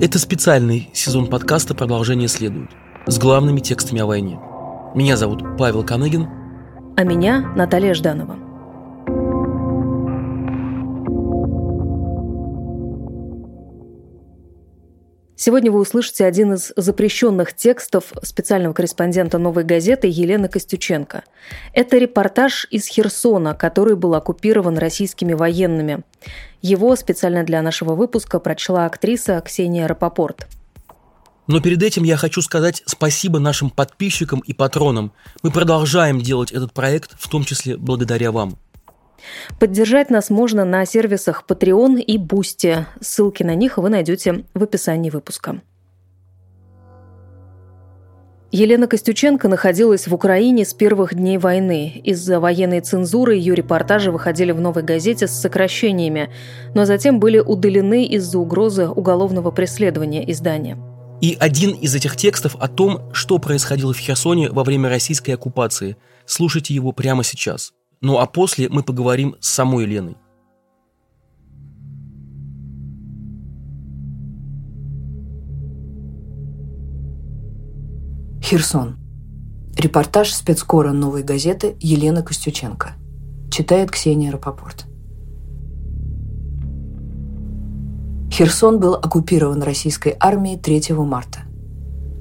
Это специальный сезон подкаста «Продолжение следует» с главными текстами о войне. Меня зовут Павел Каныгин. А меня Наталья Жданова. Сегодня вы услышите один из запрещенных текстов специального корреспондента «Новой газеты» Елены Костюченко. Это репортаж из Херсона, который был оккупирован российскими военными. Его специально для нашего выпуска прочла актриса Ксения Рапопорт. Но перед этим я хочу сказать спасибо нашим подписчикам и патронам. Мы продолжаем делать этот проект, в том числе благодаря вам. Поддержать нас можно на сервисах Patreon и Boosty. Ссылки на них вы найдете в описании выпуска. Елена Костюченко находилась в Украине с первых дней войны. Из-за военной цензуры ее репортажи выходили в «Новой газете» с сокращениями, но затем были удалены из-за угрозы уголовного преследования издания. И один из этих текстов о том, что происходило в Херсоне во время российской оккупации. Слушайте его прямо сейчас. Ну а после мы поговорим с самой Леной. Херсон. Репортаж спецкора «Новой газеты» Елены Костюченко. Читает Ксения Рапопорт. Херсон был оккупирован российской армией 3 марта.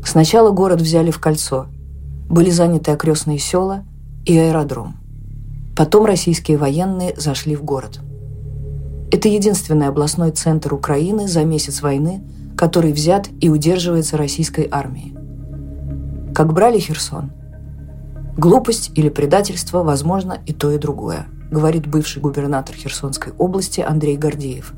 Сначала город взяли в кольцо. Были заняты окрестные села и аэродром. Потом российские военные зашли в город. Это единственный областной центр Украины за месяц войны, который взят и удерживается российской армией как брали Херсон. Глупость или предательство, возможно, и то, и другое, говорит бывший губернатор Херсонской области Андрей Гордеев.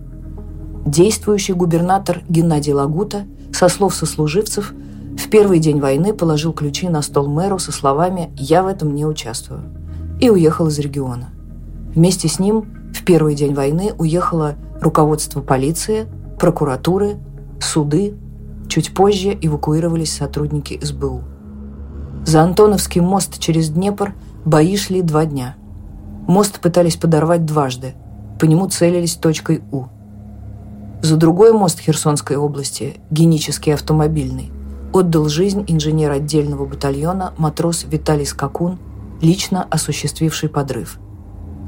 Действующий губернатор Геннадий Лагута, со слов сослуживцев, в первый день войны положил ключи на стол мэру со словами «Я в этом не участвую» и уехал из региона. Вместе с ним в первый день войны уехало руководство полиции, прокуратуры, суды, чуть позже эвакуировались сотрудники СБУ. За Антоновский мост через Днепр бои шли два дня. Мост пытались подорвать дважды. По нему целились точкой У. За другой мост Херсонской области, генический автомобильный, отдал жизнь инженер отдельного батальона матрос Виталий Скакун, лично осуществивший подрыв.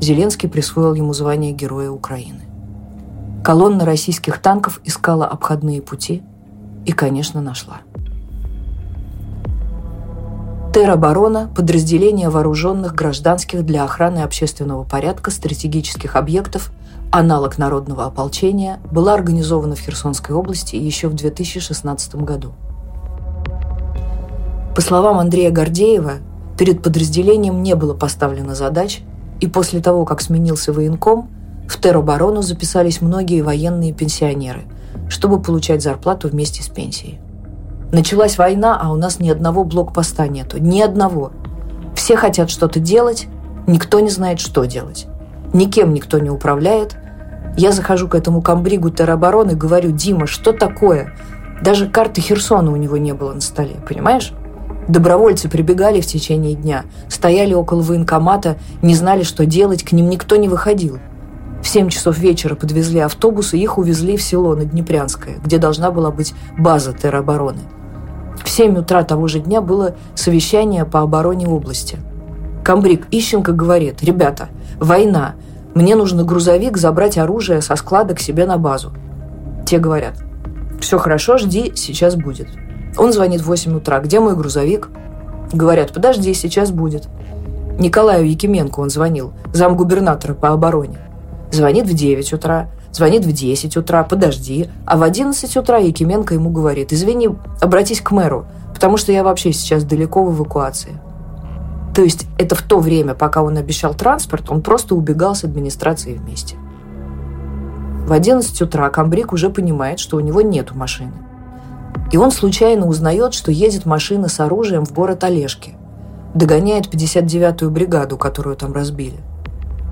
Зеленский присвоил ему звание Героя Украины. Колонна российских танков искала обходные пути и, конечно, нашла. Тероборона – подразделение вооруженных гражданских для охраны общественного порядка стратегических объектов, аналог народного ополчения, была организована в Херсонской области еще в 2016 году. По словам Андрея Гордеева, перед подразделением не было поставлено задач, и после того, как сменился военком, в тероборону записались многие военные пенсионеры, чтобы получать зарплату вместе с пенсией. Началась война, а у нас ни одного блокпоста нету. Ни одного. Все хотят что-то делать, никто не знает, что делать. Никем никто не управляет. Я захожу к этому комбригу теробороны и говорю, Дима, что такое? Даже карты Херсона у него не было на столе, понимаешь? Добровольцы прибегали в течение дня, стояли около военкомата, не знали, что делать, к ним никто не выходил. В 7 часов вечера подвезли автобус, и их увезли в село Наднепрянское, где должна была быть база теробороны. В 7 утра того же дня было совещание по обороне области. Камбрик Ищенко говорит, ребята, война, мне нужно грузовик забрать оружие со склада к себе на базу. Те говорят, все хорошо, жди, сейчас будет. Он звонит в 8 утра, где мой грузовик? Говорят, подожди, сейчас будет. Николаю Якименко он звонил, замгубернатора по обороне. Звонит в 9 утра, Звонит в 10 утра, подожди. А в 11 утра Якименко ему говорит, извини, обратись к мэру, потому что я вообще сейчас далеко в эвакуации. То есть это в то время, пока он обещал транспорт, он просто убегал с администрацией вместе. В 11 утра Камбрик уже понимает, что у него нету машины. И он случайно узнает, что едет машина с оружием в город Олежки. Догоняет 59-ю бригаду, которую там разбили.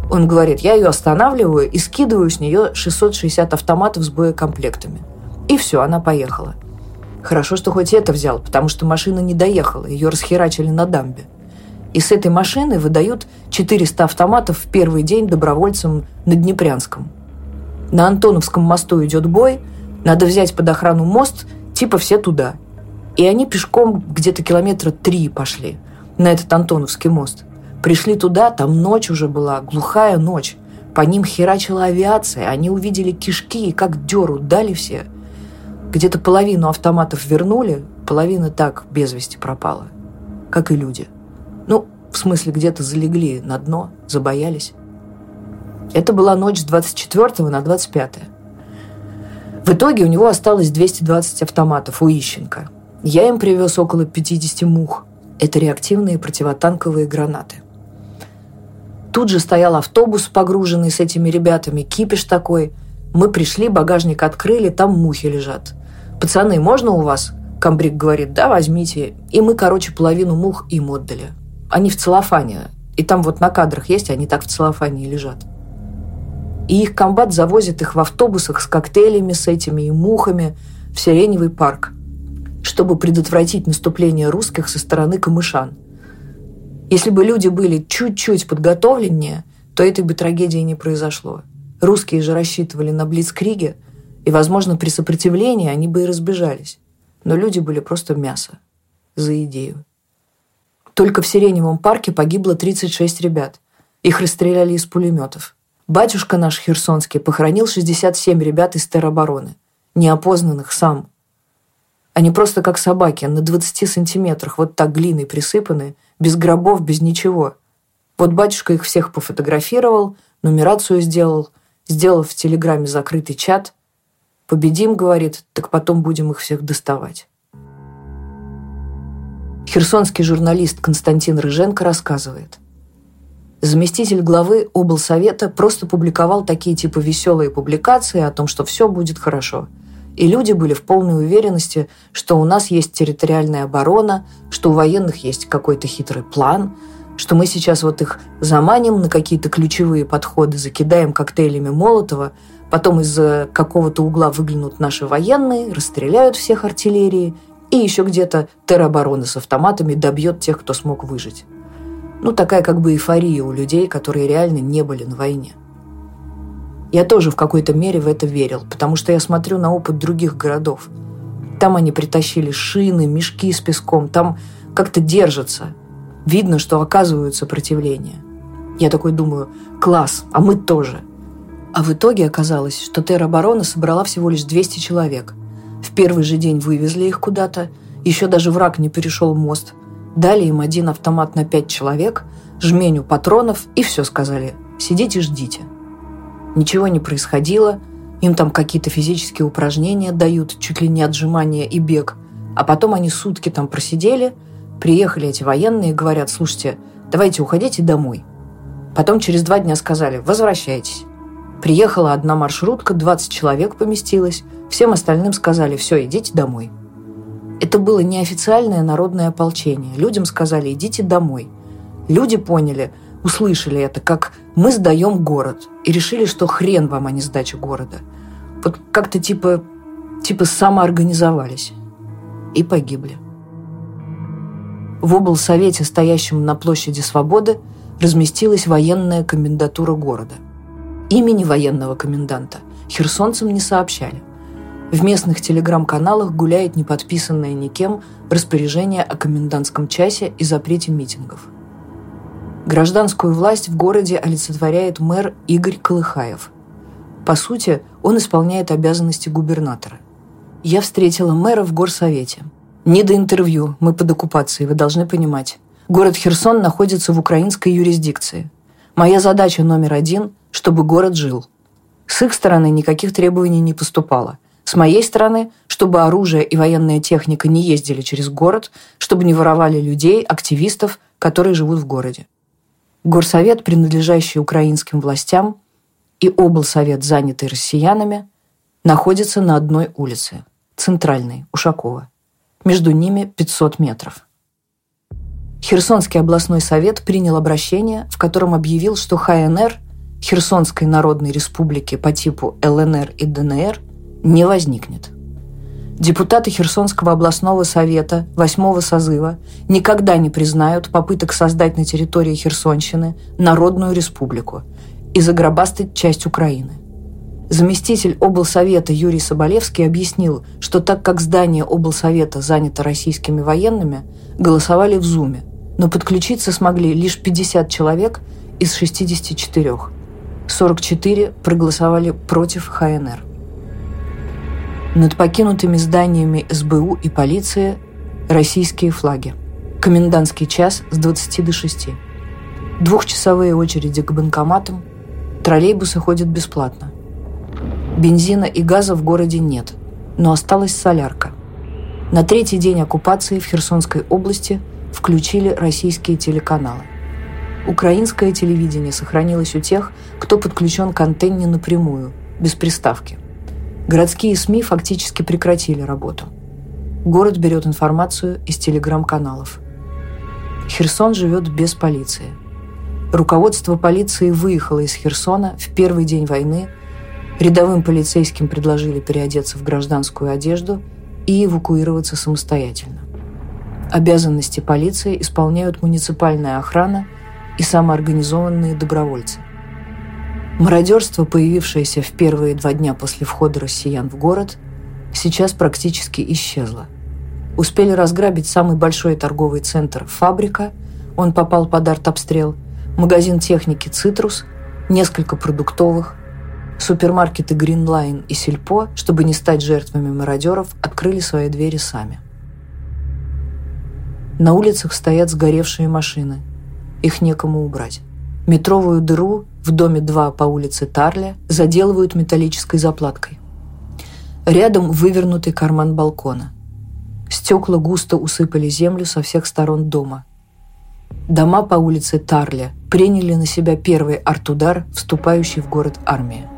Он говорит, я ее останавливаю и скидываю с нее 660 автоматов с боекомплектами. И все, она поехала. Хорошо, что хоть это взял, потому что машина не доехала, ее расхерачили на дамбе. И с этой машины выдают 400 автоматов в первый день добровольцам на Днепрянском. На Антоновском мосту идет бой, Надо взять под охрану мост, типа все туда. И они пешком где-то километра три пошли на этот Антоновский мост. Пришли туда, там ночь уже была, глухая ночь. По ним херачила авиация, они увидели кишки и как дёру дали все. Где-то половину автоматов вернули, половина так без вести пропала. Как и люди. Ну, в смысле, где-то залегли на дно, забоялись. Это была ночь с 24 на 25. В итоге у него осталось 220 автоматов у Ищенко. Я им привез около 50 мух. Это реактивные противотанковые гранаты. Тут же стоял автобус, погруженный с этими ребятами, кипиш такой. Мы пришли, багажник открыли, там мухи лежат. «Пацаны, можно у вас?» Камбрик говорит, да, возьмите. И мы, короче, половину мух им отдали. Они в целлофане. И там вот на кадрах есть, они так в целлофане и лежат. И их комбат завозит их в автобусах с коктейлями, с этими и мухами в Сиреневый парк, чтобы предотвратить наступление русских со стороны камышан. Если бы люди были чуть-чуть подготовленнее, то этой бы трагедии не произошло. Русские же рассчитывали на Блицкриге, и, возможно, при сопротивлении они бы и разбежались. Но люди были просто мясо за идею. Только в Сиреневом парке погибло 36 ребят. Их расстреляли из пулеметов. Батюшка наш Херсонский похоронил 67 ребят из теробороны, неопознанных сам. Они просто как собаки, на 20 сантиметрах, вот так глиной присыпаны, без гробов, без ничего. Вот батюшка их всех пофотографировал, нумерацию сделал, сделал в Телеграме закрытый чат. Победим, говорит, так потом будем их всех доставать. Херсонский журналист Константин Рыженко рассказывает – Заместитель главы облсовета просто публиковал такие типа веселые публикации о том, что все будет хорошо. И люди были в полной уверенности, что у нас есть территориальная оборона, что у военных есть какой-то хитрый план, что мы сейчас вот их заманим на какие-то ключевые подходы, закидаем коктейлями Молотова, потом из какого-то угла выглянут наши военные, расстреляют всех артиллерии, и еще где-то тероборона с автоматами добьет тех, кто смог выжить. Ну, такая как бы эйфория у людей, которые реально не были на войне. Я тоже в какой-то мере в это верил, потому что я смотрю на опыт других городов. Там они притащили шины, мешки с песком, там как-то держатся. Видно, что оказывают сопротивление. Я такой думаю, класс, а мы тоже. А в итоге оказалось, что тероборона собрала всего лишь 200 человек. В первый же день вывезли их куда-то, еще даже враг не перешел мост – Дали им один автомат на пять человек, жменю патронов и все сказали «сидите, ждите». Ничего не происходило, им там какие-то физические упражнения дают, чуть ли не отжимания и бег. А потом они сутки там просидели, приехали эти военные говорят, слушайте, давайте уходите домой. Потом через два дня сказали, возвращайтесь. Приехала одна маршрутка, 20 человек поместилось, всем остальным сказали, все, идите домой. Это было неофициальное народное ополчение. Людям сказали, идите домой. Люди поняли, услышали это, как мы сдаем город. И решили, что хрен вам, а не сдача города. Вот как-то типа, типа самоорганизовались. И погибли. В облсовете, стоящем на площади Свободы, разместилась военная комендатура города. Имени военного коменданта херсонцам не сообщали. В местных телеграм-каналах гуляет неподписанное никем распоряжение о комендантском часе и запрете митингов. Гражданскую власть в городе олицетворяет мэр Игорь Колыхаев. По сути, он исполняет обязанности губернатора. Я встретила мэра в горсовете. Не до интервью, мы под оккупацией, вы должны понимать. Город Херсон находится в украинской юрисдикции. Моя задача номер один – чтобы город жил. С их стороны никаких требований не поступало – с моей стороны, чтобы оружие и военная техника не ездили через город, чтобы не воровали людей, активистов, которые живут в городе. Горсовет, принадлежащий украинским властям, и облсовет, занятый россиянами, находятся на одной улице, центральной, Ушакова. Между ними 500 метров. Херсонский областной совет принял обращение, в котором объявил, что ХНР Херсонской Народной Республики по типу ЛНР и ДНР не возникнет. Депутаты Херсонского областного совета восьмого созыва никогда не признают попыток создать на территории Херсонщины Народную республику и загробастать часть Украины. Заместитель облсовета Юрий Соболевский объяснил, что так как здание облсовета занято российскими военными, голосовали в Зуме, но подключиться смогли лишь 50 человек из 64. 44 проголосовали против ХНР. Над покинутыми зданиями СБУ и полиции российские флаги. Комендантский час с 20 до 6. Двухчасовые очереди к банкоматам. Троллейбусы ходят бесплатно. Бензина и газа в городе нет, но осталась солярка. На третий день оккупации в Херсонской области включили российские телеканалы. Украинское телевидение сохранилось у тех, кто подключен к антенне напрямую, без приставки – Городские СМИ фактически прекратили работу. Город берет информацию из телеграм-каналов. Херсон живет без полиции. Руководство полиции выехало из Херсона в первый день войны. Рядовым полицейским предложили переодеться в гражданскую одежду и эвакуироваться самостоятельно. Обязанности полиции исполняют муниципальная охрана и самоорганизованные добровольцы. Мародерство, появившееся в первые два дня после входа россиян в город, сейчас практически исчезло. Успели разграбить самый большой торговый центр «Фабрика», он попал под артобстрел, магазин техники «Цитрус», несколько продуктовых, супермаркеты «Гринлайн» и «Сельпо», чтобы не стать жертвами мародеров, открыли свои двери сами. На улицах стоят сгоревшие машины. Их некому убрать. Метровую дыру в доме 2 по улице Тарля заделывают металлической заплаткой. Рядом вывернутый карман балкона. Стекла густо усыпали землю со всех сторон дома. Дома по улице Тарля приняли на себя первый артудар, вступающий в город армия.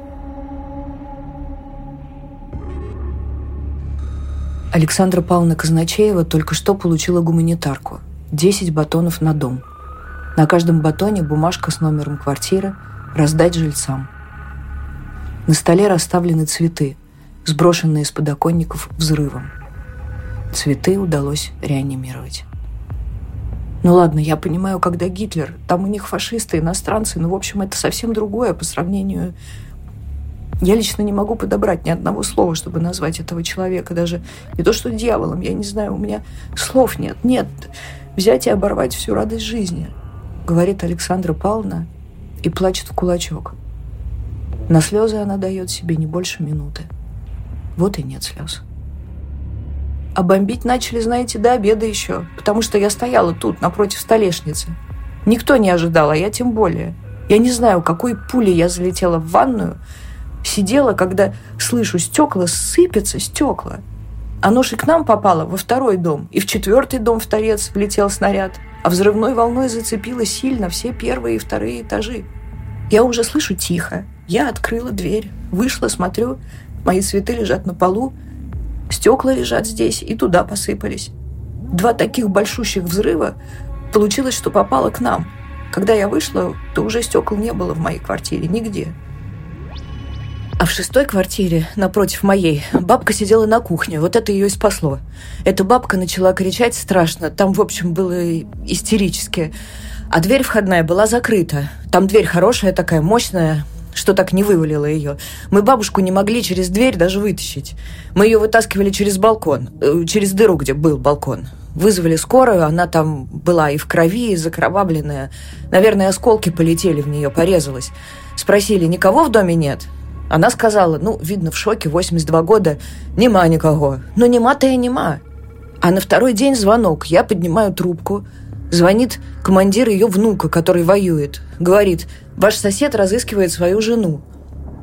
Александра Павловна Казначеева только что получила гуманитарку. 10 батонов на дом – на каждом батоне бумажка с номером квартиры раздать жильцам. На столе расставлены цветы, сброшенные с подоконников взрывом. Цветы удалось реанимировать. Ну ладно, я понимаю, когда Гитлер, там у них фашисты, иностранцы, но, в общем, это совсем другое по сравнению... Я лично не могу подобрать ни одного слова, чтобы назвать этого человека, даже не то что дьяволом, я не знаю, у меня слов нет. Нет, взять и оборвать всю радость жизни – говорит Александра Павловна и плачет в кулачок. На слезы она дает себе не больше минуты. Вот и нет слез. А бомбить начали, знаете, до обеда еще, потому что я стояла тут, напротив столешницы. Никто не ожидал, а я тем более. Я не знаю, какой пулей я залетела в ванную, сидела, когда слышу стекла, сыпятся стекла. Оно же к нам попало во второй дом, и в четвертый дом в торец влетел снаряд – а взрывной волной зацепило сильно все первые и вторые этажи. Я уже слышу тихо. Я открыла дверь, вышла, смотрю, мои цветы лежат на полу, стекла лежат здесь и туда посыпались. Два таких большущих взрыва получилось, что попало к нам. Когда я вышла, то уже стекол не было в моей квартире нигде. А в шестой квартире, напротив моей, бабка сидела на кухне. Вот это ее и спасло. Эта бабка начала кричать страшно. Там, в общем, было истерически. А дверь входная была закрыта. Там дверь хорошая такая, мощная, что так не вывалило ее. Мы бабушку не могли через дверь даже вытащить. Мы ее вытаскивали через балкон, э, через дыру, где был балкон. Вызвали скорую, она там была и в крови, и закровавленная. Наверное, осколки полетели в нее, порезалась. Спросили, никого в доме нет? Она сказала, ну, видно, в шоке, 82 года, нема никого. Ну, нема-то и нема. А на второй день звонок. Я поднимаю трубку. Звонит командир ее внука, который воюет. Говорит, ваш сосед разыскивает свою жену.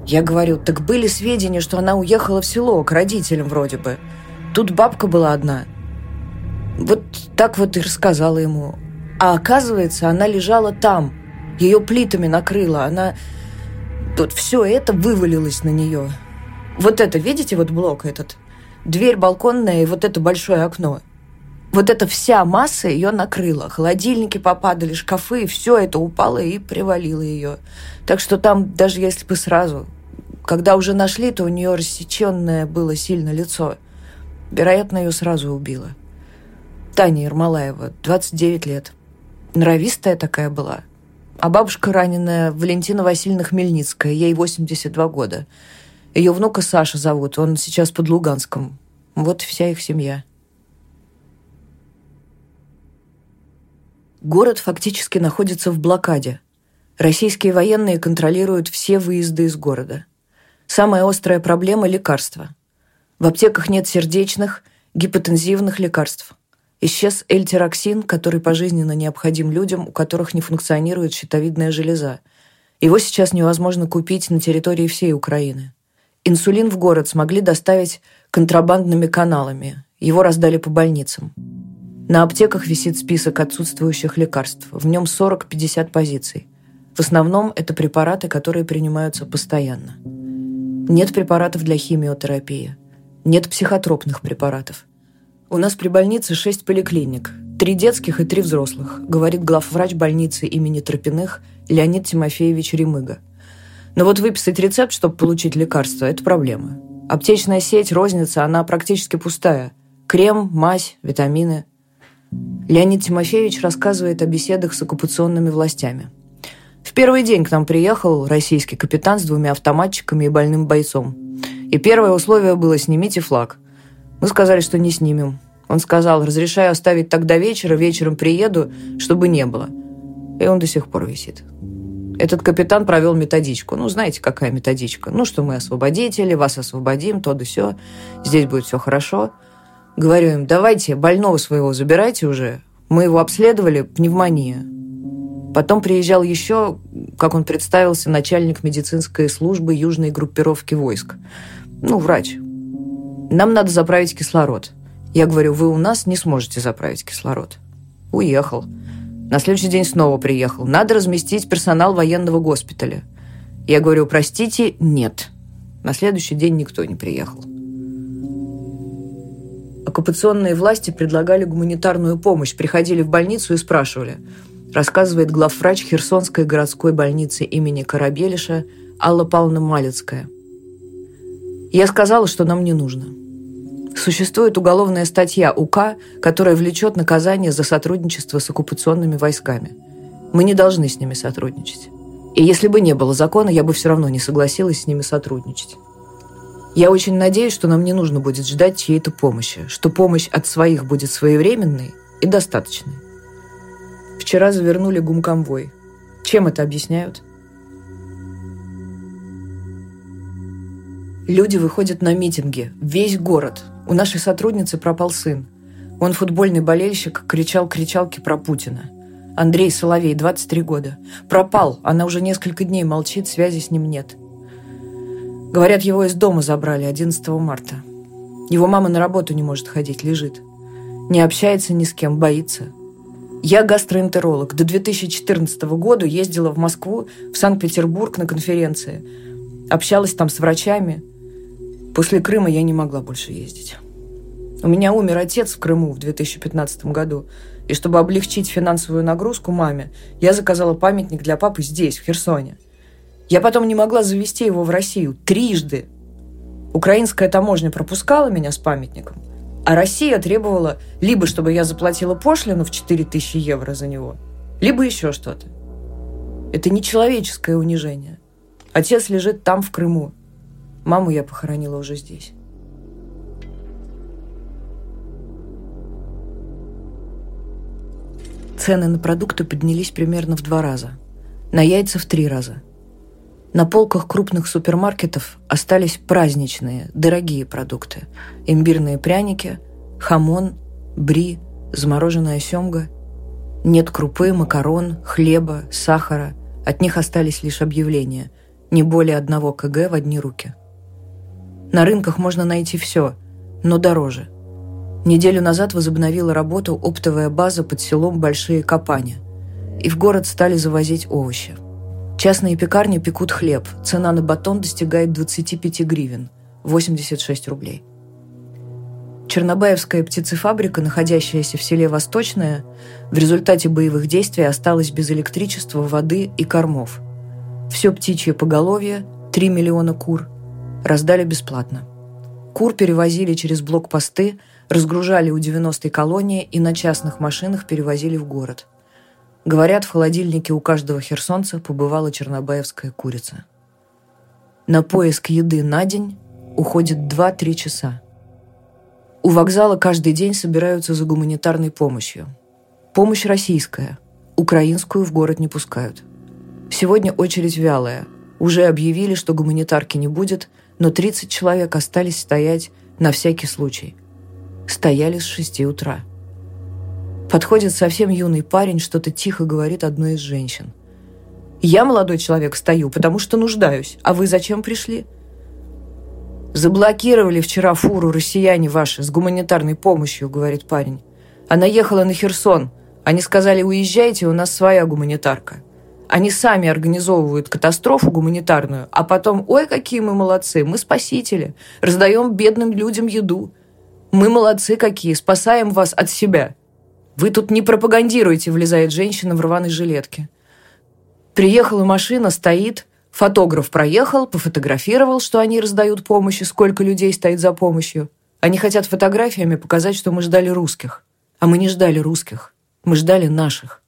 Я говорю, так были сведения, что она уехала в село, к родителям вроде бы. Тут бабка была одна. Вот так вот и рассказала ему. А оказывается, она лежала там. Ее плитами накрыла. Она вот все это вывалилось на нее. Вот это, видите, вот блок этот? Дверь балконная и вот это большое окно. Вот эта вся масса ее накрыла. Холодильники попадали, шкафы, все это упало и привалило ее. Так что там, даже если бы сразу, когда уже нашли, то у нее рассеченное было сильно лицо. Вероятно, ее сразу убило. Таня Ермолаева, 29 лет. Нравистая такая была – а бабушка раненая Валентина Васильевна Хмельницкая, ей 82 года. Ее внука Саша зовут, он сейчас под Луганском. Вот вся их семья. Город фактически находится в блокаде. Российские военные контролируют все выезды из города. Самая острая проблема – лекарства. В аптеках нет сердечных, гипотензивных лекарств. Исчез эльтироксин, который пожизненно необходим людям, у которых не функционирует щитовидная железа. Его сейчас невозможно купить на территории всей Украины. Инсулин в город смогли доставить контрабандными каналами. Его раздали по больницам. На аптеках висит список отсутствующих лекарств. В нем 40-50 позиций. В основном это препараты, которые принимаются постоянно. Нет препаратов для химиотерапии. Нет психотропных препаратов. У нас при больнице шесть поликлиник, три детских и три взрослых, говорит главврач больницы имени Тропиных Леонид Тимофеевич Ремыга. Но вот выписать рецепт, чтобы получить лекарство, это проблема. Аптечная сеть, розница, она практически пустая. Крем, мазь, витамины. Леонид Тимофеевич рассказывает о беседах с оккупационными властями. В первый день к нам приехал российский капитан с двумя автоматчиками и больным бойцом. И первое условие было «снимите флаг». Мы сказали, что не снимем. Он сказал, разрешаю оставить так до вечера, вечером приеду, чтобы не было. И он до сих пор висит. Этот капитан провел методичку. Ну, знаете, какая методичка? Ну, что мы освободители, вас освободим, то да все. Здесь будет все хорошо. Говорю им, давайте больного своего забирайте уже. Мы его обследовали, пневмония. Потом приезжал еще, как он представился, начальник медицинской службы южной группировки войск. Ну, врач, нам надо заправить кислород. Я говорю, вы у нас не сможете заправить кислород. Уехал. На следующий день снова приехал. Надо разместить персонал военного госпиталя. Я говорю, простите, нет. На следующий день никто не приехал. Оккупационные власти предлагали гуманитарную помощь, приходили в больницу и спрашивали, рассказывает главврач Херсонской городской больницы имени Корабелиша Алла Павловна Малецкая. Я сказала, что нам не нужно. Существует уголовная статья УК, которая влечет наказание за сотрудничество с оккупационными войсками. Мы не должны с ними сотрудничать. И если бы не было закона, я бы все равно не согласилась с ними сотрудничать. Я очень надеюсь, что нам не нужно будет ждать чьей-то помощи, что помощь от своих будет своевременной и достаточной. Вчера завернули гумконвой. Чем это объясняют? Люди выходят на митинги. Весь город. У нашей сотрудницы пропал сын. Он футбольный болельщик, кричал кричалки про Путина. Андрей Соловей, 23 года. Пропал. Она уже несколько дней молчит, связи с ним нет. Говорят, его из дома забрали 11 марта. Его мама на работу не может ходить, лежит. Не общается ни с кем, боится. Я гастроэнтеролог. До 2014 года ездила в Москву, в Санкт-Петербург на конференции. Общалась там с врачами – После Крыма я не могла больше ездить. У меня умер отец в Крыму в 2015 году. И чтобы облегчить финансовую нагрузку маме, я заказала памятник для папы здесь, в Херсоне. Я потом не могла завести его в Россию трижды. Украинская таможня пропускала меня с памятником, а Россия требовала либо, чтобы я заплатила пошлину в 4000 евро за него, либо еще что-то. Это нечеловеческое унижение. Отец лежит там, в Крыму. Маму я похоронила уже здесь. Цены на продукты поднялись примерно в два раза. На яйца в три раза. На полках крупных супермаркетов остались праздничные, дорогие продукты. Имбирные пряники, хамон, бри, замороженная семга. Нет крупы, макарон, хлеба, сахара. От них остались лишь объявления. Не более одного кг в одни руки. На рынках можно найти все, но дороже. Неделю назад возобновила работу оптовая база под селом Большие Копани. И в город стали завозить овощи. Частные пекарни пекут хлеб. Цена на батон достигает 25 гривен, 86 рублей. Чернобаевская птицефабрика, находящаяся в селе Восточное, в результате боевых действий осталась без электричества, воды и кормов. Все птичье поголовье, 3 миллиона кур, раздали бесплатно. Кур перевозили через блокпосты, разгружали у 90-й колонии и на частных машинах перевозили в город. Говорят, в холодильнике у каждого херсонца побывала чернобаевская курица. На поиск еды на день уходит 2-3 часа. У вокзала каждый день собираются за гуманитарной помощью. Помощь российская. Украинскую в город не пускают. Сегодня очередь вялая. Уже объявили, что гуманитарки не будет, но 30 человек остались стоять на всякий случай. Стояли с 6 утра. Подходит совсем юный парень, что-то тихо говорит одной из женщин. «Я, молодой человек, стою, потому что нуждаюсь. А вы зачем пришли?» «Заблокировали вчера фуру россияне ваши с гуманитарной помощью», — говорит парень. «Она ехала на Херсон. Они сказали, уезжайте, у нас своя гуманитарка». Они сами организовывают катастрофу гуманитарную, а потом, ой, какие мы молодцы, мы спасители, раздаем бедным людям еду. Мы молодцы какие, спасаем вас от себя. Вы тут не пропагандируете, влезает женщина в рваной жилетке. Приехала машина, стоит, фотограф проехал, пофотографировал, что они раздают помощь и сколько людей стоит за помощью. Они хотят фотографиями показать, что мы ждали русских. А мы не ждали русских, мы ждали наших.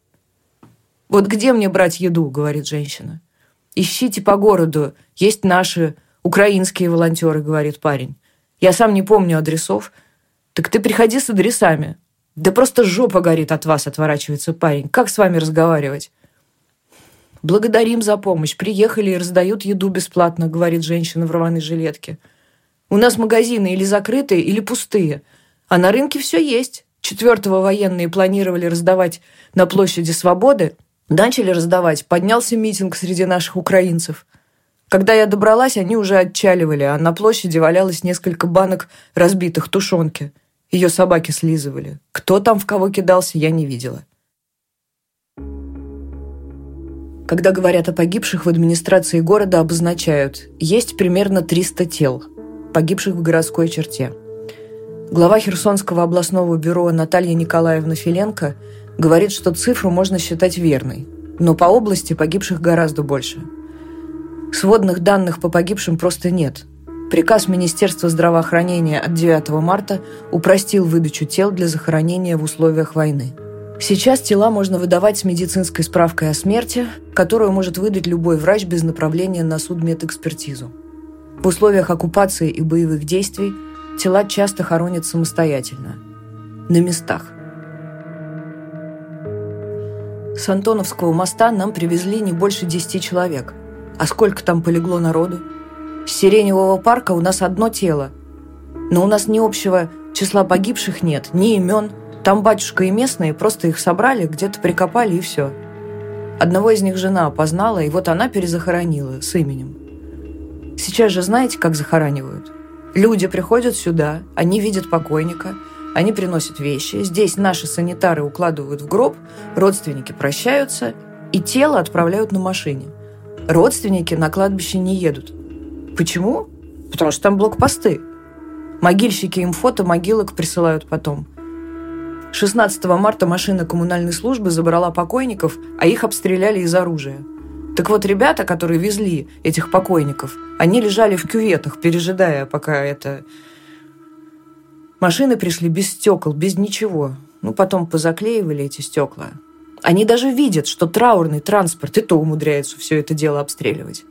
«Вот где мне брать еду?» — говорит женщина. «Ищите по городу. Есть наши украинские волонтеры», — говорит парень. «Я сам не помню адресов». «Так ты приходи с адресами». «Да просто жопа горит от вас», — отворачивается парень. «Как с вами разговаривать?» «Благодарим за помощь. Приехали и раздают еду бесплатно», — говорит женщина в рваной жилетке. «У нас магазины или закрытые, или пустые. А на рынке все есть. Четвертого военные планировали раздавать на площади Свободы, Начали раздавать. Поднялся митинг среди наших украинцев. Когда я добралась, они уже отчаливали, а на площади валялось несколько банок разбитых тушенки. Ее собаки слизывали. Кто там в кого кидался, я не видела. Когда говорят о погибших, в администрации города обозначают «есть примерно 300 тел, погибших в городской черте». Глава Херсонского областного бюро Наталья Николаевна Филенко – говорит, что цифру можно считать верной, но по области погибших гораздо больше. Сводных данных по погибшим просто нет. Приказ Министерства здравоохранения от 9 марта упростил выдачу тел для захоронения в условиях войны. Сейчас тела можно выдавать с медицинской справкой о смерти, которую может выдать любой врач без направления на судмедэкспертизу. В условиях оккупации и боевых действий тела часто хоронят самостоятельно, на местах – с Антоновского моста нам привезли не больше десяти человек. А сколько там полегло народу? С Сиреневого парка у нас одно тело. Но у нас ни общего числа погибших нет, ни имен. Там батюшка и местные просто их собрали, где-то прикопали и все. Одного из них жена опознала, и вот она перезахоронила с именем. Сейчас же знаете, как захоранивают? Люди приходят сюда, они видят покойника – они приносят вещи. Здесь наши санитары укладывают в гроб, родственники прощаются, и тело отправляют на машине. Родственники на кладбище не едут. Почему? Потому что там блокпосты. Могильщики им фото могилок присылают потом. 16 марта машина коммунальной службы забрала покойников, а их обстреляли из оружия. Так вот, ребята, которые везли этих покойников, они лежали в кюветах, пережидая, пока это Машины пришли без стекол, без ничего. Ну, потом позаклеивали эти стекла. Они даже видят, что траурный транспорт и то умудряется все это дело обстреливать.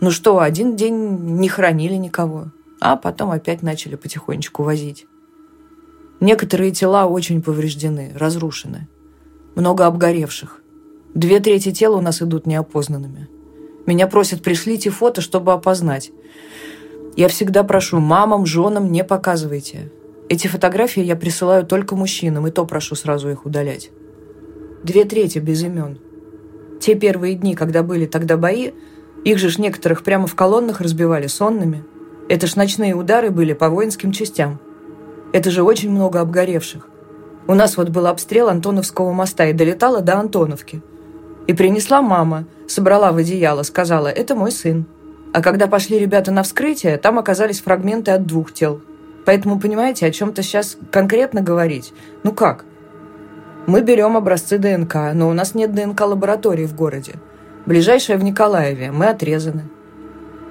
Ну что, один день не хранили никого, а потом опять начали потихонечку возить. Некоторые тела очень повреждены, разрушены. Много обгоревших. Две трети тела у нас идут неопознанными. Меня просят, пришлите фото, чтобы опознать. Я всегда прошу, мамам, женам не показывайте. Эти фотографии я присылаю только мужчинам, и то прошу сразу их удалять. Две трети без имен. Те первые дни, когда были тогда бои, их же ж некоторых прямо в колоннах разбивали сонными. Это ж ночные удары были по воинским частям. Это же очень много обгоревших. У нас вот был обстрел Антоновского моста и долетала до Антоновки. И принесла мама, собрала в одеяло, сказала, это мой сын. А когда пошли ребята на вскрытие, там оказались фрагменты от двух тел. Поэтому, понимаете, о чем-то сейчас конкретно говорить? Ну как? Мы берем образцы ДНК, но у нас нет ДНК-лаборатории в городе. Ближайшая в Николаеве, мы отрезаны.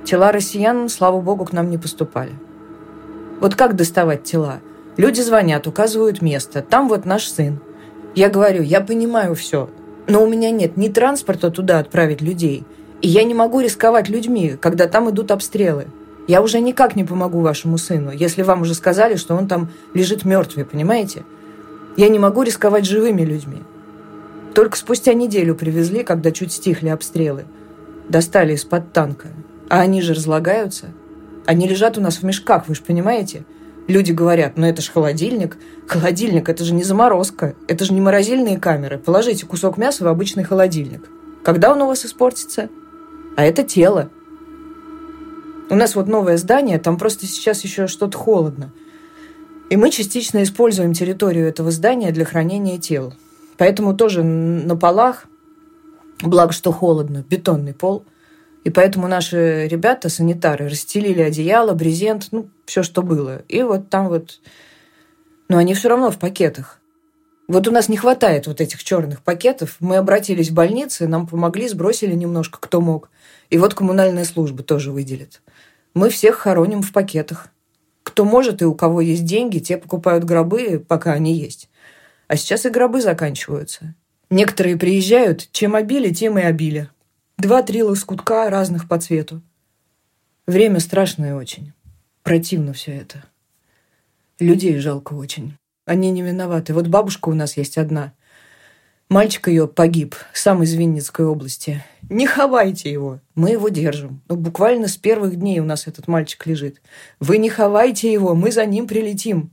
Тела россиян, слава богу, к нам не поступали. Вот как доставать тела? Люди звонят, указывают место. Там вот наш сын. Я говорю, я понимаю все, но у меня нет ни транспорта туда отправить людей – И я не могу рисковать людьми, когда там идут обстрелы. Я уже никак не помогу вашему сыну, если вам уже сказали, что он там лежит мертвый, понимаете? Я не могу рисковать живыми людьми. Только спустя неделю привезли, когда чуть стихли обстрелы. Достали из-под танка. А они же разлагаются. Они лежат у нас в мешках, вы же понимаете? Люди говорят, ну это же холодильник. Холодильник, это же не заморозка. Это же не морозильные камеры. Положите кусок мяса в обычный холодильник. Когда он у вас испортится? А это тело. У нас вот новое здание, там просто сейчас еще что-то холодно. И мы частично используем территорию этого здания для хранения тел. Поэтому тоже на полах, благо что холодно, бетонный пол. И поэтому наши ребята, санитары, расстелили одеяло, брезент, ну, все, что было. И вот там вот... Но они все равно в пакетах. Вот у нас не хватает вот этих черных пакетов. Мы обратились в больницы, нам помогли, сбросили немножко, кто мог. И вот коммунальная служба тоже выделит. Мы всех хороним в пакетах. Кто может и у кого есть деньги, те покупают гробы, пока они есть. А сейчас и гробы заканчиваются. Некоторые приезжают, чем обили, тем и обили. Два-три лоскутка разных по цвету. Время страшное очень. Противно все это. Людей жалко очень. Они не виноваты. Вот бабушка у нас есть одна. Мальчик ее погиб, сам из Винницкой области. Не ховайте его. Мы его держим. Ну, буквально с первых дней у нас этот мальчик лежит. Вы не ховайте его, мы за ним прилетим.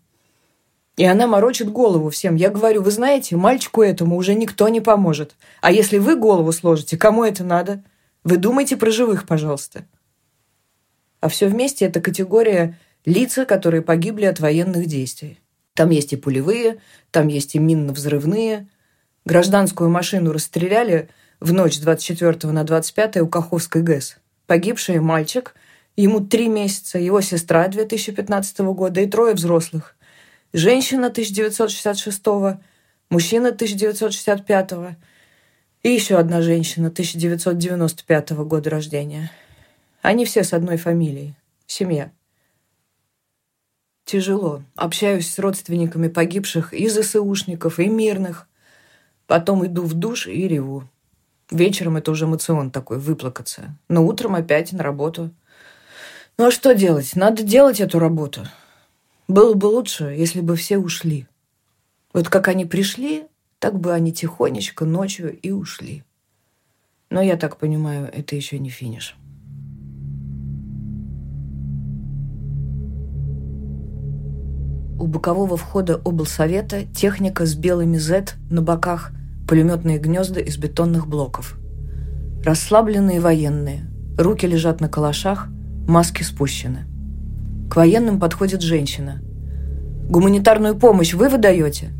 И она морочит голову всем. Я говорю, вы знаете, мальчику этому уже никто не поможет. А если вы голову сложите, кому это надо? Вы думайте про живых, пожалуйста. А все вместе это категория лица, которые погибли от военных действий. Там есть и пулевые, там есть и минно-взрывные. Гражданскую машину расстреляли в ночь с 24 на 25 у Каховской ГЭС. Погибший мальчик, ему три месяца, его сестра 2015 года и трое взрослых. Женщина 1966, мужчина 1965 и еще одна женщина 1995 года рождения. Они все с одной фамилией. Семья. Тяжело. Общаюсь с родственниками погибших и ЗСУшников, и мирных. Потом иду в душ и реву. Вечером это уже эмоцион такой, выплакаться. Но утром опять на работу. Ну а что делать? Надо делать эту работу. Было бы лучше, если бы все ушли. Вот как они пришли, так бы они тихонечко ночью и ушли. Но я так понимаю, это еще не финиш. У бокового входа облсовета техника с белыми Z на боках, пулеметные гнезда из бетонных блоков. Расслабленные военные, руки лежат на калашах, маски спущены. К военным подходит женщина. «Гуманитарную помощь вы выдаете?»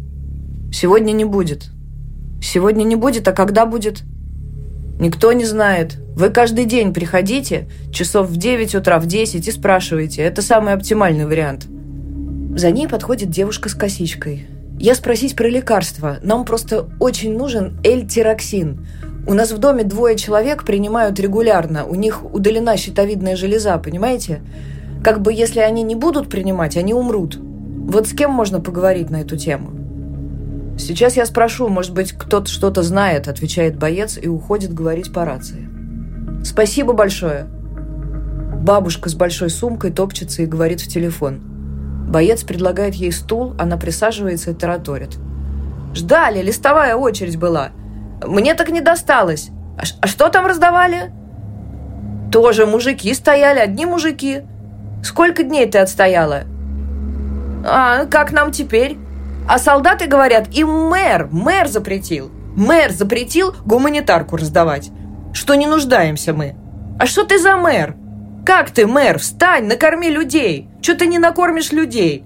«Сегодня не будет». «Сегодня не будет, а когда будет?» «Никто не знает. Вы каждый день приходите, часов в 9 утра, в 10 и спрашиваете. Это самый оптимальный вариант». За ней подходит девушка с косичкой. Я спросить про лекарство. Нам просто очень нужен эльтироксин. У нас в доме двое человек принимают регулярно. У них удалена щитовидная железа, понимаете? Как бы если они не будут принимать, они умрут. Вот с кем можно поговорить на эту тему? Сейчас я спрошу, может быть, кто-то что-то знает, отвечает боец и уходит говорить по рации. Спасибо большое. Бабушка с большой сумкой топчется и говорит в телефон – Боец предлагает ей стул, она присаживается и тараторит. «Ждали, листовая очередь была. Мне так не досталось. А, а что там раздавали?» «Тоже мужики стояли, одни мужики. Сколько дней ты отстояла?» «А как нам теперь?» А солдаты говорят, и мэр, мэр запретил. Мэр запретил гуманитарку раздавать. Что не нуждаемся мы. А что ты за мэр? Как ты, мэр? Встань, накорми людей. Че ты не накормишь людей?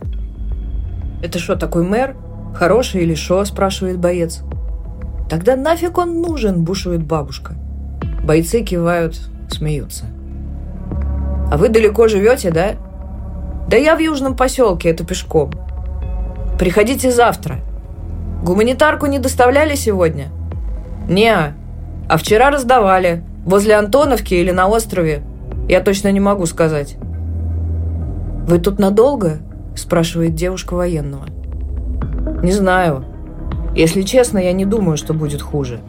Это что, такой мэр? Хороший или шо? Спрашивает боец. Тогда нафиг он нужен, бушует бабушка. Бойцы кивают, смеются. А вы далеко живете, да? Да я в южном поселке, это пешком. Приходите завтра. Гуманитарку не доставляли сегодня? Не, а вчера раздавали. Возле Антоновки или на острове. Я точно не могу сказать. «Вы тут надолго?» – спрашивает девушка военного. «Не знаю. Если честно, я не думаю, что будет хуже.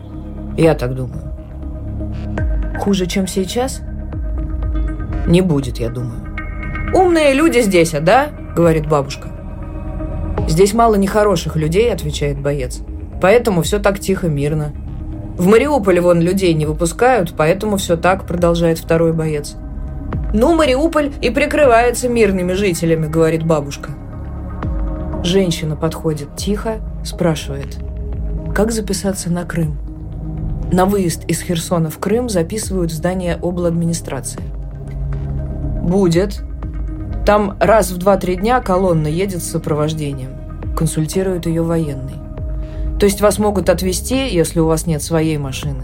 Я так думаю». Хуже, чем сейчас? Не будет, я думаю. «Умные люди здесь, а да?» — говорит бабушка. «Здесь мало нехороших людей», — отвечает боец. «Поэтому все так тихо, мирно». «В Мариуполе вон людей не выпускают, поэтому все так», — продолжает второй боец. «Ну, Мариуполь и прикрывается мирными жителями», — говорит бабушка. Женщина подходит тихо, спрашивает, как записаться на Крым. На выезд из Херсона в Крым записывают в здание обладминистрации. «Будет», там раз в 2-3 дня колонна едет с сопровождением. Консультирует ее военный. То есть вас могут отвезти, если у вас нет своей машины.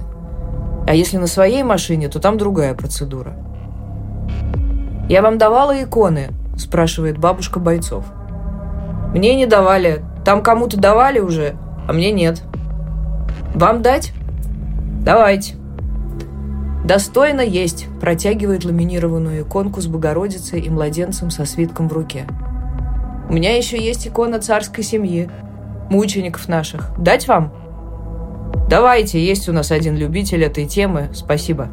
А если на своей машине, то там другая процедура. «Я вам давала иконы?» – спрашивает бабушка бойцов. «Мне не давали. Там кому-то давали уже, а мне нет». «Вам дать?» «Давайте». «Достойно есть», – протягивает ламинированную иконку с Богородицей и младенцем со свитком в руке. «У меня еще есть икона царской семьи, мучеников наших. Дать вам?» «Давайте, есть у нас один любитель этой темы, спасибо».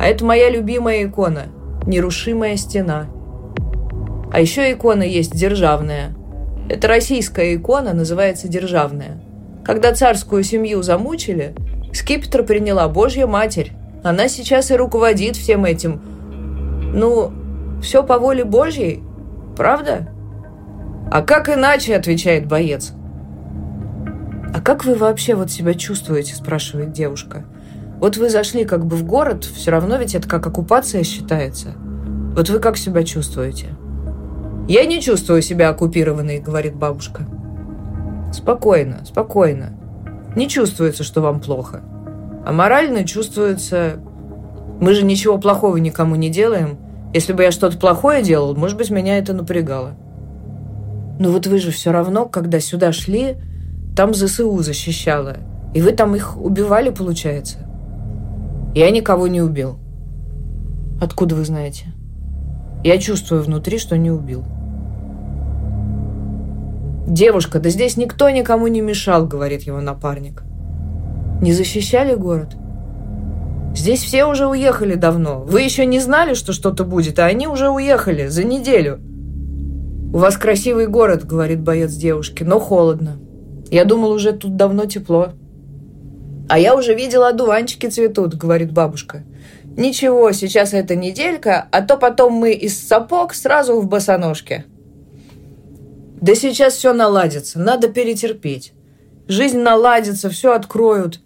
«А это моя любимая икона – нерушимая стена». А еще икона есть державная. Это российская икона, называется державная. Когда царскую семью замучили – Скипетр приняла Божья Матерь. Она сейчас и руководит всем этим. Ну, все по воле Божьей, правда? А как иначе, отвечает боец. А как вы вообще вот себя чувствуете, спрашивает девушка. Вот вы зашли как бы в город, все равно ведь это как оккупация считается. Вот вы как себя чувствуете? Я не чувствую себя оккупированной, говорит бабушка. Спокойно, спокойно. Не чувствуется, что вам плохо. А морально чувствуется... Мы же ничего плохого никому не делаем. Если бы я что-то плохое делал, может быть, меня это напрягало. Но вот вы же все равно, когда сюда шли, там ЗСУ защищала. И вы там их убивали, получается? Я никого не убил. Откуда вы знаете? Я чувствую внутри, что не убил. «Девушка, да здесь никто никому не мешал», — говорит его напарник. «Не защищали город?» «Здесь все уже уехали давно. Вы еще не знали, что что-то будет, а они уже уехали за неделю». «У вас красивый город», — говорит боец девушке, — «но холодно. Я думал, уже тут давно тепло». «А я уже видела, одуванчики цветут», — говорит бабушка. «Ничего, сейчас это неделька, а то потом мы из сапог сразу в босоножке». Да сейчас все наладится, надо перетерпеть. Жизнь наладится, все откроют.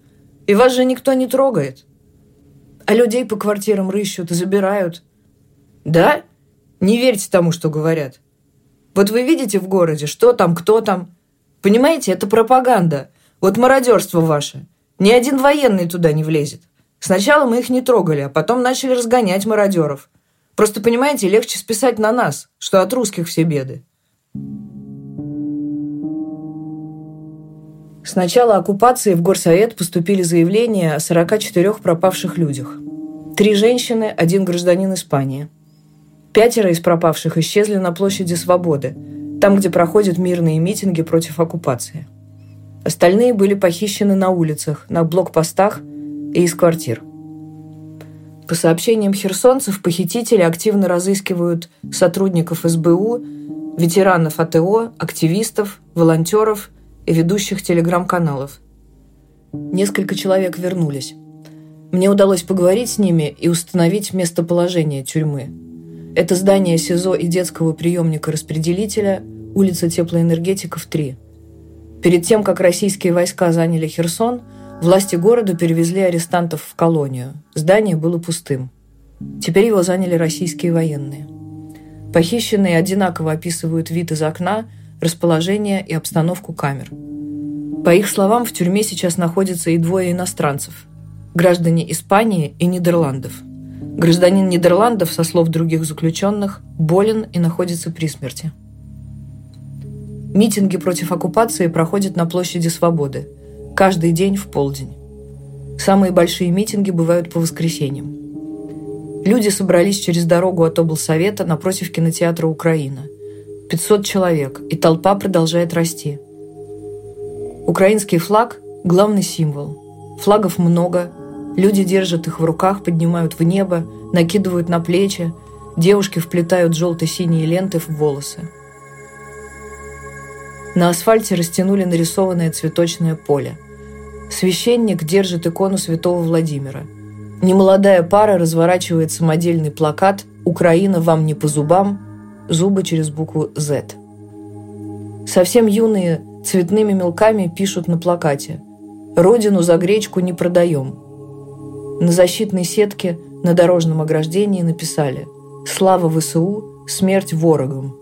И вас же никто не трогает. А людей по квартирам рыщут и забирают. Да? Не верьте тому, что говорят. Вот вы видите в городе, что там, кто там. Понимаете, это пропаганда. Вот мародерство ваше. Ни один военный туда не влезет. Сначала мы их не трогали, а потом начали разгонять мародеров. Просто, понимаете, легче списать на нас, что от русских все беды. С начала оккупации в Горсовет поступили заявления о 44 пропавших людях. Три женщины, один гражданин Испании. Пятеро из пропавших исчезли на площади Свободы, там, где проходят мирные митинги против оккупации. Остальные были похищены на улицах, на блокпостах и из квартир. По сообщениям херсонцев, похитители активно разыскивают сотрудников СБУ, ветеранов АТО, активистов, волонтеров – и ведущих телеграм-каналов. Несколько человек вернулись. Мне удалось поговорить с ними и установить местоположение тюрьмы. Это здание СИЗО и детского приемника-распределителя, улица Теплоэнергетиков, 3. Перед тем, как российские войска заняли Херсон, власти города перевезли арестантов в колонию. Здание было пустым. Теперь его заняли российские военные. Похищенные одинаково описывают вид из окна расположение и обстановку камер. По их словам, в тюрьме сейчас находятся и двое иностранцев – граждане Испании и Нидерландов. Гражданин Нидерландов, со слов других заключенных, болен и находится при смерти. Митинги против оккупации проходят на площади Свободы. Каждый день в полдень. Самые большие митинги бывают по воскресеньям. Люди собрались через дорогу от облсовета напротив кинотеатра «Украина». 500 человек, и толпа продолжает расти. Украинский флаг – главный символ. Флагов много, Люди держат их в руках, поднимают в небо, накидывают на плечи. Девушки вплетают желто-синие ленты в волосы. На асфальте растянули нарисованное цветочное поле. Священник держит икону святого Владимира. Немолодая пара разворачивает самодельный плакат «Украина вам не по зубам», зубы через букву «З». Совсем юные цветными мелками пишут на плакате «Родину за гречку не продаем». На защитной сетке на дорожном ограждении написали «Слава ВСУ, смерть ворогам».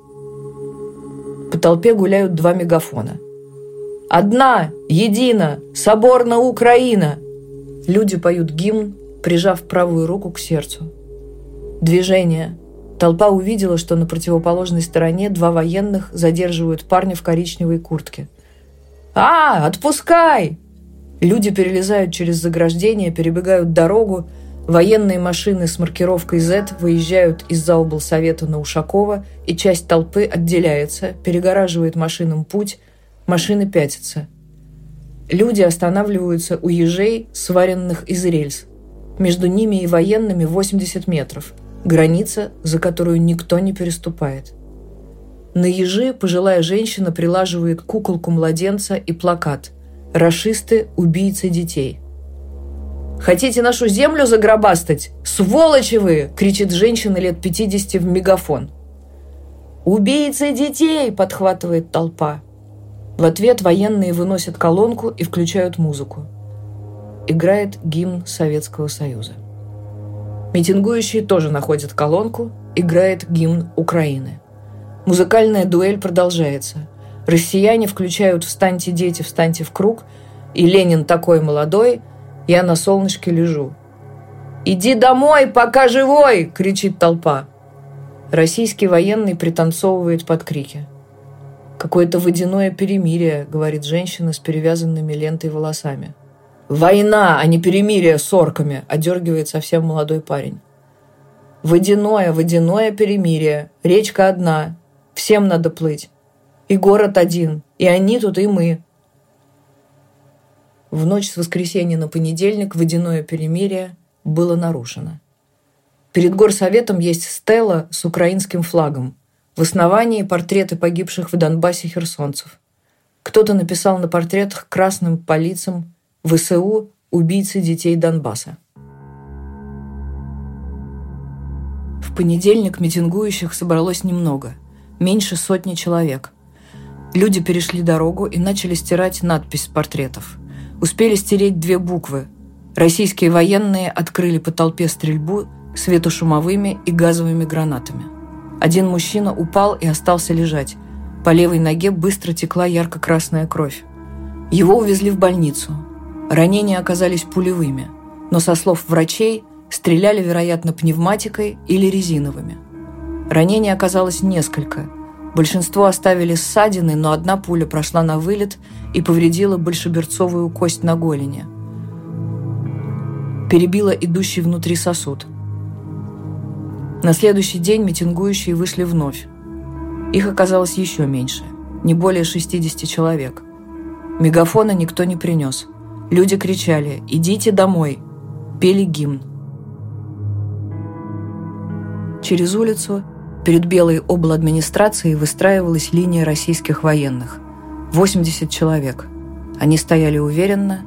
По толпе гуляют два мегафона. «Одна! Едина! Соборна Украина!» Люди поют гимн, прижав правую руку к сердцу. Движение. Толпа увидела, что на противоположной стороне два военных задерживают парня в коричневой куртке. «А, отпускай!» Люди перелезают через заграждение, перебегают дорогу, Военные машины с маркировкой Z выезжают из зала облсовета на Ушакова, и часть толпы отделяется, перегораживает машинам путь, машины пятятся. Люди останавливаются у ежей, сваренных из рельс. Между ними и военными 80 метров. Граница, за которую никто не переступает. На ежи пожилая женщина прилаживает куколку младенца и плакат «Рашисты – убийцы детей». Хотите нашу землю загробастать? Сволочи вы!» – кричит женщина лет 50 в мегафон. «Убийцы детей!» – подхватывает толпа. В ответ военные выносят колонку и включают музыку. Играет гимн Советского Союза. Митингующие тоже находят колонку, играет гимн Украины. Музыкальная дуэль продолжается. Россияне включают «Встаньте, дети, встаньте в круг», и Ленин такой молодой – я на солнышке лежу. «Иди домой, пока живой!» – кричит толпа. Российский военный пританцовывает под крики. «Какое-то водяное перемирие», – говорит женщина с перевязанными лентой волосами. «Война, а не перемирие с орками», – одергивает совсем молодой парень. «Водяное, водяное перемирие. Речка одна. Всем надо плыть. И город один. И они тут, и мы. В ночь с воскресенья на понедельник водяное перемирие было нарушено. Перед горсоветом есть стела с украинским флагом. В основании портреты погибших в Донбассе херсонцев. Кто-то написал на портретах красным по лицам «ВСУ – убийцы детей Донбасса». В понедельник митингующих собралось немного, меньше сотни человек. Люди перешли дорогу и начали стирать надпись с портретов – успели стереть две буквы. Российские военные открыли по толпе стрельбу светошумовыми и газовыми гранатами. Один мужчина упал и остался лежать. По левой ноге быстро текла ярко-красная кровь. Его увезли в больницу. Ранения оказались пулевыми, но, со слов врачей, стреляли, вероятно, пневматикой или резиновыми. Ранений оказалось несколько. Большинство оставили ссадины, но одна пуля прошла на вылет и повредила большеберцовую кость на голени. Перебила идущий внутри сосуд. На следующий день митингующие вышли вновь. Их оказалось еще меньше, не более 60 человек. Мегафона никто не принес. Люди кричали «Идите домой!» Пели гимн. Через улицу перед белой обладминистрацией выстраивалась линия российских военных. 80 человек. Они стояли уверенно,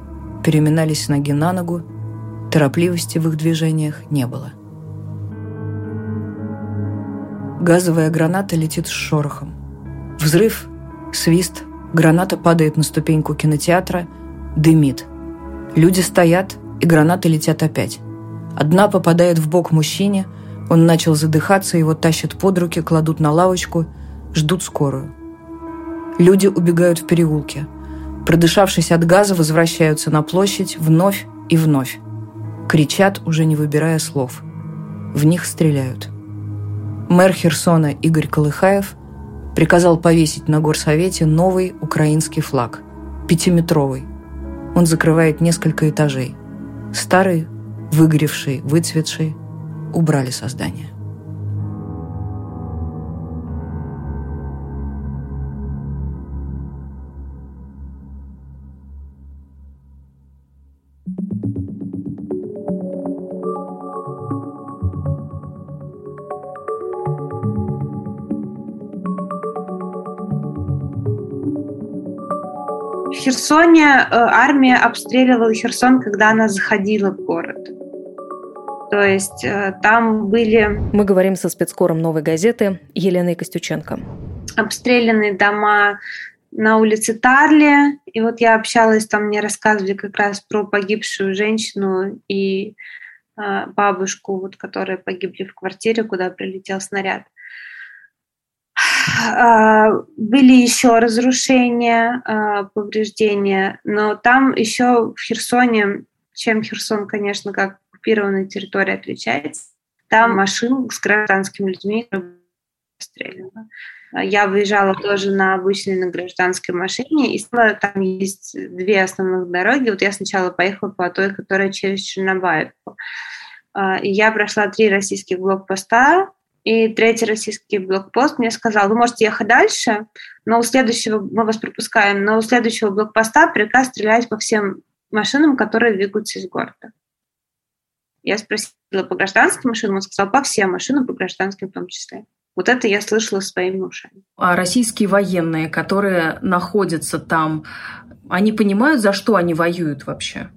переминались ноги на ногу, торопливости в их движениях не было. Газовая граната летит с шорохом. Взрыв, свист, граната падает на ступеньку кинотеатра, дымит. Люди стоят, и гранаты летят опять. Одна попадает в бок мужчине, он начал задыхаться, его тащат под руки, кладут на лавочку, ждут скорую. Люди убегают в переулке. Продышавшись от газа, возвращаются на площадь вновь и вновь. Кричат, уже не выбирая слов. В них стреляют. Мэр Херсона Игорь Колыхаев приказал повесить на горсовете новый украинский флаг. Пятиметровый. Он закрывает несколько этажей. Старый, выгоревший, выцветший, убрали создание. В Херсоне э, армия обстреливала Херсон, когда она заходила в город. То есть э, там были... Мы говорим со спецкором «Новой газеты» Еленой Костюченко. Обстрелянные дома на улице Тарли. И вот я общалась, там мне рассказывали как раз про погибшую женщину и э, бабушку, вот, которые погибли в квартире, куда прилетел снаряд. А, были еще разрушения, а, повреждения, но там еще в Херсоне, чем Херсон, конечно, как оккупированная территория отличается, там машин с гражданскими людьми расстреляно. Я выезжала тоже на обычной на гражданской машине, и там есть две основных дороги. Вот я сначала поехала по той, которая через Чернобаевку. А, я прошла три российских блокпоста, и третий российский блокпост мне сказал, вы можете ехать дальше, но у следующего, мы вас пропускаем, но у следующего блокпоста приказ стрелять по всем машинам, которые двигаются из города. Я спросила по гражданским машинам, он сказал по всем машинам, по гражданским в том числе. Вот это я слышала своими ушами. А российские военные, которые находятся там, они понимают, за что они воюют вообще?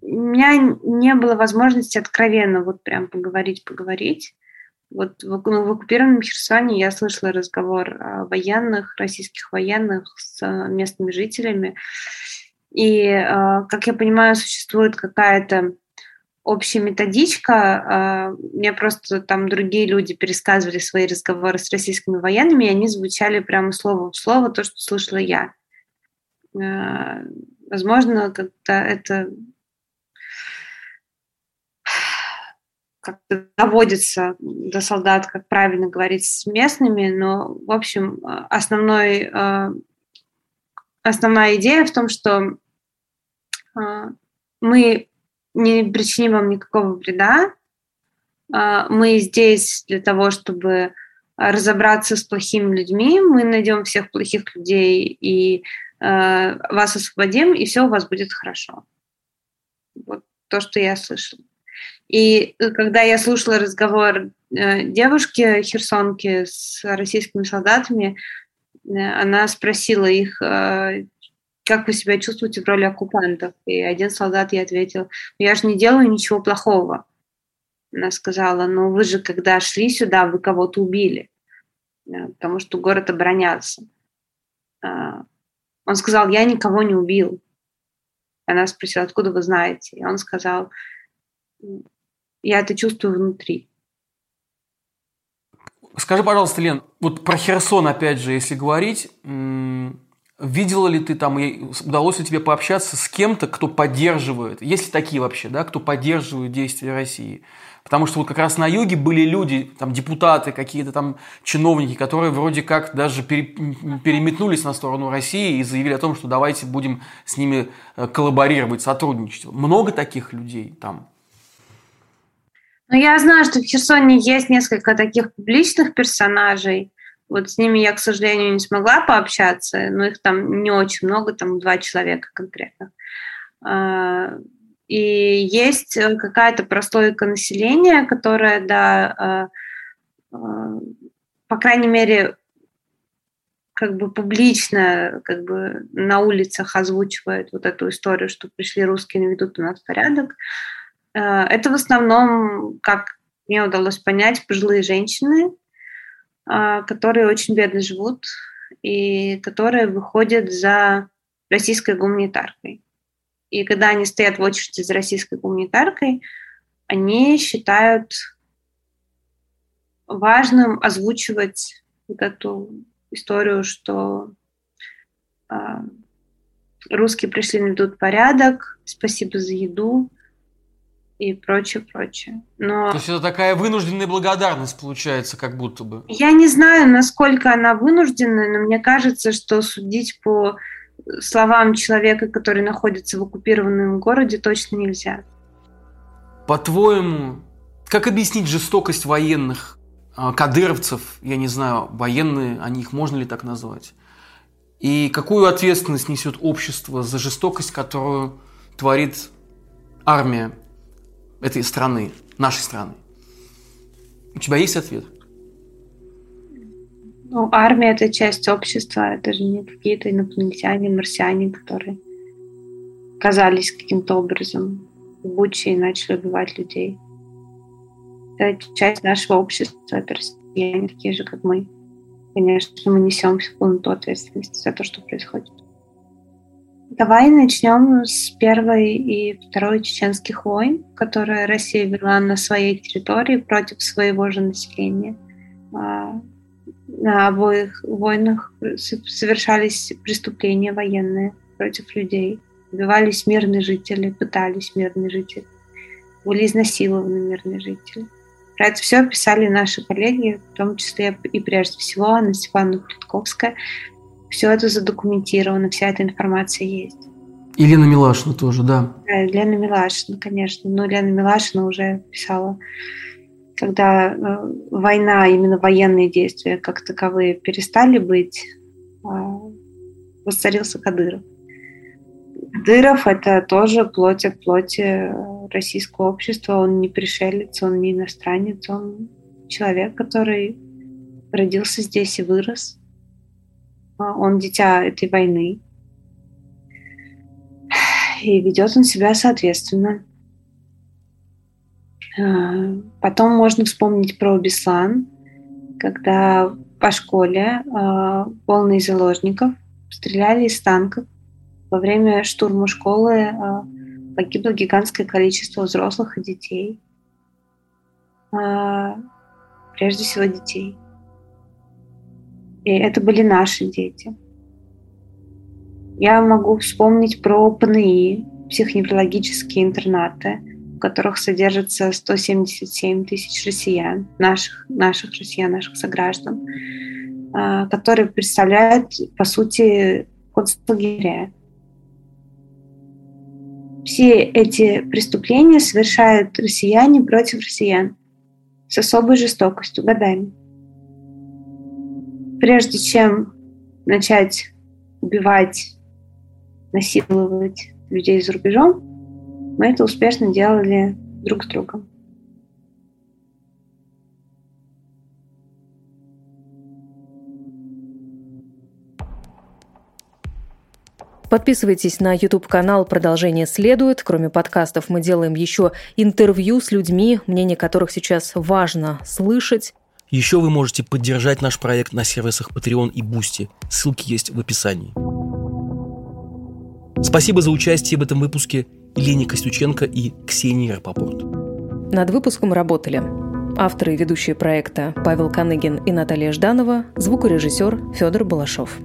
У меня не было возможности откровенно вот прям поговорить, поговорить. Вот в, ну, в оккупированном Херсоне я слышала разговор военных, российских военных с местными жителями. И, э, как я понимаю, существует какая-то общая методичка. Э, мне просто там другие люди пересказывали свои разговоры с российскими военными, и они звучали прямо слово в слово то, что слышала я. Возможно, как-то это как-то доводится до солдат, как правильно говорить с местными, но, в общем, основной, э, основная идея в том, что мы не причиним вам никакого вреда, э, мы здесь для того, чтобы разобраться с плохими людьми, мы найдем всех плохих людей и вас освободим, и все у вас будет хорошо. Вот то, что я слышала. И э, когда я слушала разговор э, девушки херсонки с российскими солдатами, э, она спросила их, как вы себя чувствуете в роли оккупантов? И один солдат ей ответил, я же не делаю ничего плохого. Она сказала, ну вы же когда шли сюда, вы кого-то убили, потому что город оборонялся. Он сказал, я никого не убил. Она спросила, откуда вы знаете? И он сказал, я это чувствую внутри. Скажи, пожалуйста, Лен, вот про Херсон, опять же, если говорить, видела ли ты там, удалось ли тебе пообщаться с кем-то, кто поддерживает, есть ли такие вообще, да, кто поддерживает действия России? Потому что вот как раз на юге были люди, там депутаты, какие-то там чиновники, которые вроде как даже переметнулись на сторону России и заявили о том, что давайте будем с ними э, коллаборировать, сотрудничать. Много таких людей там? Ну, я знаю, что в Херсоне есть несколько таких публичных персонажей. Вот с ними я, к сожалению, не смогла пообщаться, но их там не очень много, там два человека конкретно. А, и есть э, какая-то прослойка населения, которая, да, а, а, по крайней мере, как бы публично как бы на улицах озвучивает вот эту историю, что пришли русские, наведут у нас порядок. Э, это в основном, как мне удалось понять, пожилые женщины, э, которые очень бедно живут и которые выходят за российской гуманитаркой. И когда они стоят в очереди за российской гуманитаркой, они считают важным озвучивать вот эту историю, что э, русские пришли, наведут порядок, спасибо за еду, и прочее, прочее. Но... То есть это такая вынужденная благодарность получается, как будто бы. Я не знаю, насколько она вынужденная, но мне кажется, что судить по словам человека, который находится в оккупированном городе, точно нельзя. По-твоему, как объяснить жестокость военных, а, кадыровцев, я не знаю, военные, они их можно ли так назвать? И какую ответственность несет общество за жестокость, которую творит армия этой страны, нашей страны? У тебя есть ответ? Ну, армия – это часть общества, это же не какие-то инопланетяне, марсиане, которые казались каким-то образом в Буче и начали убивать людей. Это часть нашего общества, это россияне, такие же, как мы. Конечно, мы несем полноту ответственности за то, что происходит. Давай начнем с первой и второй чеченских войн, которые Россия вела на своей территории против своего же населения. А, на обоих войнах совершались преступления военные против людей. Убивались мирные жители, пытались мирные жители. Были изнасилованы мирные жители. Про это все писали наши коллеги, в том числе и прежде всего Анна Степановна Плитковская. Все это задокументировано, вся эта информация есть. И Лена Милашина тоже, да. Да, Лена Милашина, конечно. Но Лена Милашина уже писала, когда э, война, именно военные действия как таковые перестали быть, э, воцарился Кадыров. Кадыров – это тоже плоть от плоти российского общества. Он не пришелец, он не иностранец, он человек, который родился здесь и вырос. А, он дитя этой войны. И ведет он себя соответственно. А, потом можно вспомнить про Беслан, когда по школе а, полные заложников стреляли из танков. Во время штурма школы погибло гигантское количество взрослых и детей. Прежде всего детей. И это были наши дети. Я могу вспомнить про ПНИ, психоневрологические интернаты, в которых содержится 177 тысяч россиян, наших, наших россиян, наших сограждан, а, которые представляют, по сути, концлагеря. Все эти преступления совершают россияне против россиян с особой жестокостью годами прежде чем начать убивать, насиловать людей за рубежом, мы это успешно делали друг с другом. Подписывайтесь на YouTube-канал «Продолжение следует». Кроме подкастов мы делаем еще интервью с людьми, мнение которых сейчас важно слышать. Еще вы можете поддержать наш проект на сервисах Patreon и Boosty. Ссылки есть в описании. Спасибо за участие в этом выпуске Елене Костюченко и Ксении Рапопорт. Над выпуском работали авторы и ведущие проекта Павел Каныгин и Наталья Жданова, звукорежиссер Федор Балашов.